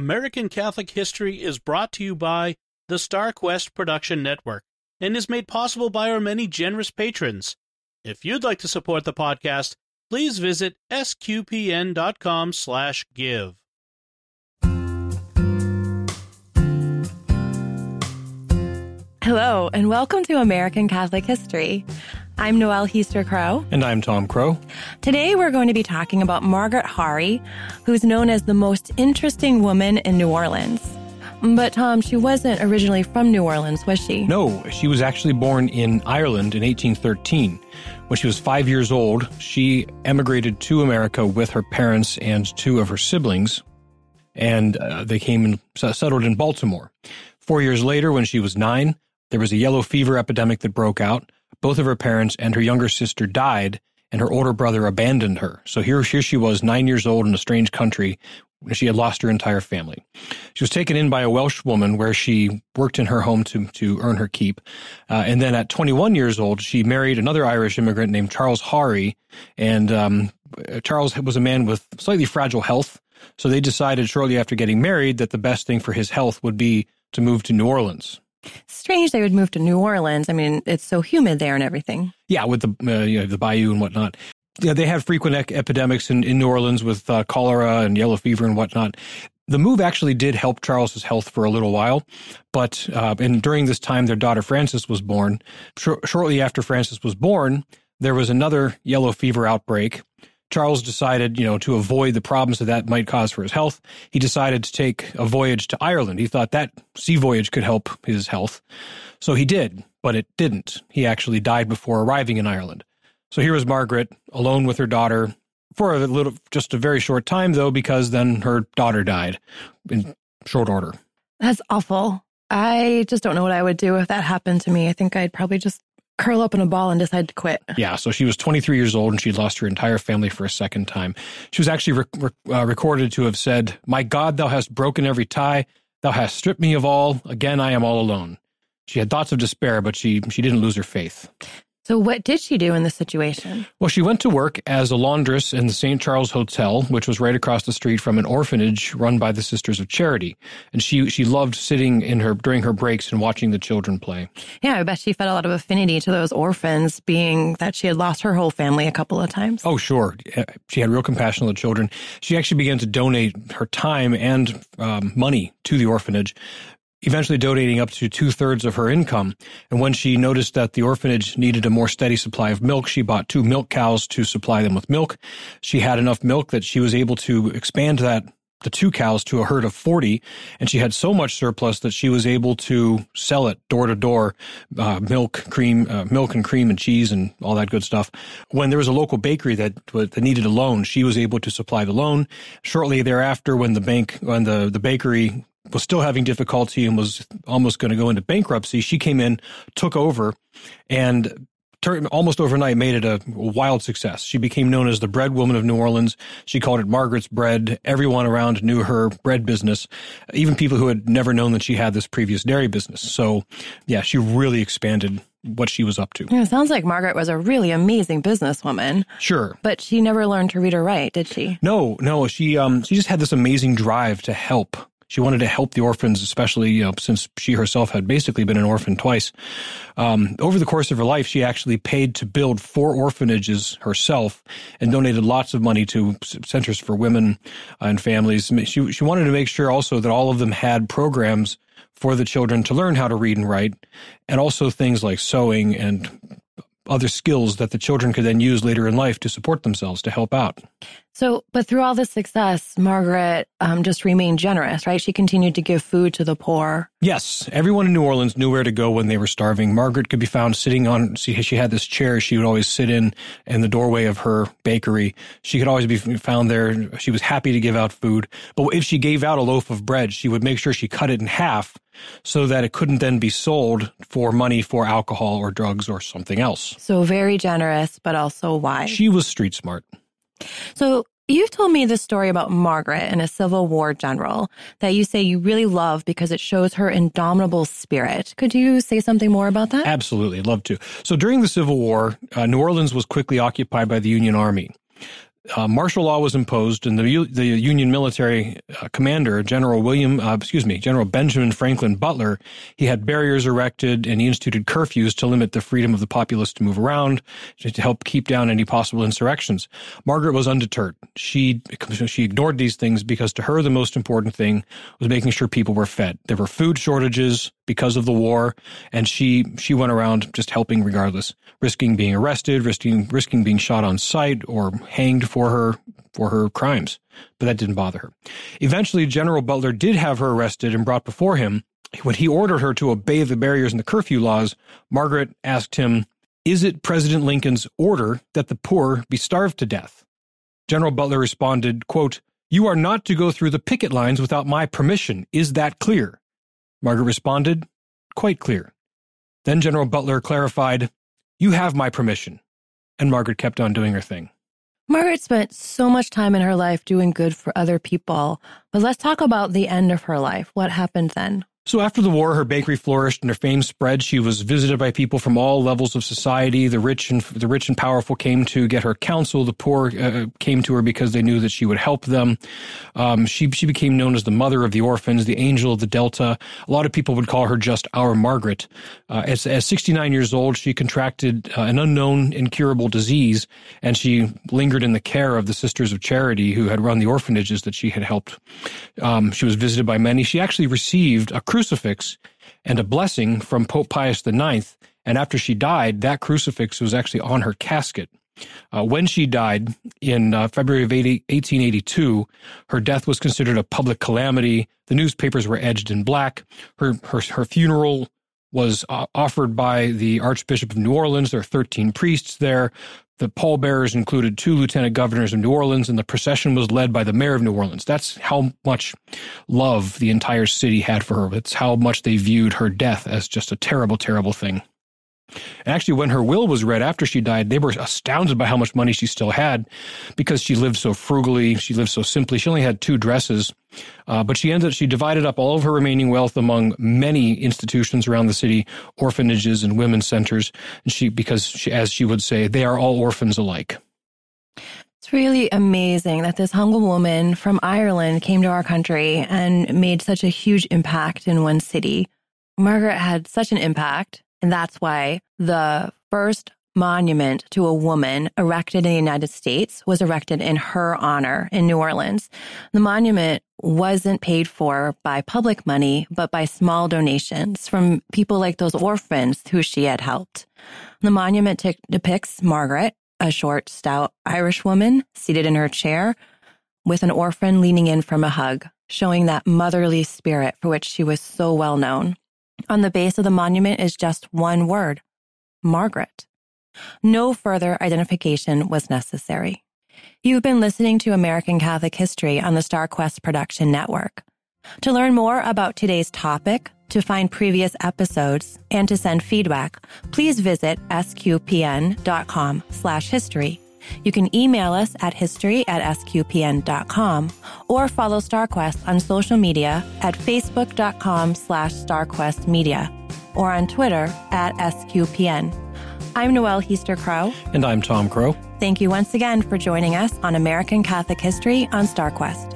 American Catholic History is brought to you by the StarQuest Production Network and is made possible by our many generous patrons. If you'd like to support the podcast, please visit sqpn.com slash give. Hello, and welcome to American Catholic History. I'm Noelle Heaster Crow. And I'm Tom Crow. Today we're going to be talking about Margaret Haughery, who's known as the most interesting woman in New Orleans. But Tom, she wasn't originally from New Orleans, was she? No, she was actually born in Ireland in 1813. When she was five years old, she emigrated to America with her parents and two of her siblings, and uh, they came and settled in Baltimore. Four years later, when she was nine, there was a yellow fever epidemic that broke out. Both of her parents and her younger sister died, and her older brother abandoned her. So here, here she was, nine years old in a strange country. She had lost her entire family. She was taken in by a Welsh woman where she worked in her home to, to earn her keep. Uh, and then at 21 years old, she married another Irish immigrant named Charles Haughery. And um, Charles was a man with slightly fragile health. So they decided shortly after getting married that the best thing for his health would be to move to New Orleans. Strange they would move to New Orleans. I mean, it's so humid there and everything. Yeah, with the uh, you know, the bayou and whatnot. Yeah, they had frequent ec- epidemics in, in New Orleans with uh, cholera and yellow fever and whatnot. The move actually did help Charles's health for a little while, but uh, and during this time, their daughter Frances was born. Sh- shortly after Frances was born, there was another yellow fever outbreak, Charles decided, you know, to avoid the problems that that might cause for his health, he decided to take a voyage to Ireland. He thought that sea voyage could help his health. So he did, but it didn't. He actually died before arriving in Ireland. So here was Margaret alone with her daughter for a little, just a very short time though, because then her daughter died in short order. That's awful. I just don't know what I would do if that happened to me. I think I'd probably just curl up in a ball and decide to quit. Yeah, so she was 23 years old and she'd lost her entire family for a second time. She was actually uh, recorded to have said, My God, thou hast broken every tie. Thou hast stripped me of all. Again, I am all alone. She had thoughts of despair, but she, she didn't lose her faith. So, what did she do in this situation? Well, she went to work as a laundress in the St. Charles Hotel, which was right across the street from an orphanage run by the Sisters of Charity. And she she loved sitting in her during her breaks and watching the children play. Yeah, I bet she felt a lot of affinity to those orphans, being that she had lost her whole family a couple of times. Oh, sure. She had real compassion on the children. She actually began to donate her time and um, money to the orphanage eventually donating up to two thirds of her income. And when she noticed that the orphanage needed a more steady supply of milk, she bought two milk cows to supply them with milk. She had enough milk that she was able to expand that the two cows to a herd of 40 and she had so much surplus that she was able to sell it door to door uh, milk cream uh, milk and cream and cheese and all that good stuff when there was a local bakery that that needed a loan she was able to supply the loan shortly thereafter when the bank when the the bakery was still having difficulty and was almost going to go into bankruptcy, she came in, took over, and turned, almost overnight made it a wild success. She became known as the bread woman of New Orleans. She called it Margaret's Bread. Everyone around knew her bread business, even people who had never known that she had this previous dairy business. So, yeah, she really expanded what she was up to. Yeah, it sounds like Margaret was a really amazing businesswoman. Sure. But she never learned to read or write, did she? No, no. She um she just had this amazing drive to help she wanted to help the orphans, especially you know, since she herself had basically been an orphan twice. Um, over the course of her life, she actually paid to build four orphanages herself and donated lots of money to centers for women and families. She she wanted to make sure also that all of them had programs for the children to learn how to read and write, and also things like sewing and other skills that the children could then use later in life to support themselves to help out. So, but through all this success, Margaret um, just remained generous, right? She continued to give food to the poor. Yes, everyone in New Orleans knew where to go when they were starving. Margaret could be found sitting on. See, she had this chair she would always sit in in the doorway of her bakery. She could always be found there. She was happy to give out food, but if she gave out a loaf of bread, she would make sure she cut it in half so that it couldn't then be sold for money for alcohol or drugs or something else. So very generous, but also wise. She was street smart. So you've told me this story about Margaret and a Civil War general that you say you really love because it shows her indomitable spirit. Could you say something more about that? Absolutely, I'd love to. So during the Civil War, uh, New Orleans was quickly occupied by the Union Army. Uh, martial law was imposed, and the the Union military uh, commander, General William, uh, excuse me, General Benjamin Franklin Butler, he had barriers erected and he instituted curfews to limit the freedom of the populace to move around, to help keep down any possible insurrections. Margaret was undeterred. She she ignored these things because to her the most important thing was making sure people were fed. There were food shortages because of the war, and she she went around just helping regardless, risking being arrested, risking risking being shot on sight or hanged for her for her crimes, but that didn't bother her. Eventually, General Butler did have her arrested and brought before him. When he ordered her to obey the barriers and the curfew laws, Margaret asked him, Is it President Lincoln's order that the poor be starved to death? General Butler responded, quote, You are not to go through the picket lines without my permission. Is that clear? Margaret responded, Quite clear. Then General Butler clarified, You have my permission. And Margaret kept on doing her thing. Margaret spent so much time in her life doing good for other people. But let's talk about the end of her life. What happened then? So after the war, her bakery flourished and her fame spread. She was visited by people from all levels of society. The rich and the rich and powerful came to get her counsel. The poor uh, came to her because they knew that she would help them. Um, she she became known as the mother of the orphans, the angel of the Delta. A lot of people would call her just our Margaret. Uh, as, as 69 years old, she contracted uh, an unknown incurable disease, and she lingered in the care of the Sisters of Charity who had run the orphanages that she had helped. Um, she was visited by many. She actually received a and a blessing from Pope Pius IX. And after she died, that crucifix was actually on her casket. Uh, when she died in uh, February of 80, 1882, her death was considered a public calamity. The newspapers were edged in black. Her her, her funeral was uh, offered by the Archbishop of New Orleans. There are 13 priests there. The pallbearers included two lieutenant governors of New Orleans, and the procession was led by the mayor of New Orleans. That's how much love the entire city had for her. It's how much they viewed her death as just a terrible, terrible thing. And actually, when her will was read after she died, they were astounded by how much money she still had because she lived so frugally. She lived so simply. She only had two dresses, uh, but she ended. Up, she divided up all of her remaining wealth among many institutions around the city, orphanages and women's centers. And she, because she, as she would say, they are all orphans alike. It's really amazing that this humble woman from Ireland came to our country and made such a huge impact in one city. Margaret had such an impact and that's why the first monument to a woman erected in the United States was erected in her honor in New Orleans. The monument wasn't paid for by public money, but by small donations from people like those orphans who she had helped. The monument t- depicts Margaret, a short, stout Irish woman seated in her chair with an orphan leaning in from a hug, showing that motherly spirit for which she was so well known. On the base of the monument is just one word Margaret. No further identification was necessary. You've been listening to American Catholic History on the StarQuest Production Network. To learn more about today's topic, to find previous episodes, and to send feedback, please visit sqpn.com slash history. You can email us at history at sqpn.com or follow StarQuest on social media at facebook.com slash starquestmedia or on Twitter at sqpn. I'm Noelle Heaster Crow. And I'm Tom Crow. Thank you once again for joining us on American Catholic History on StarQuest.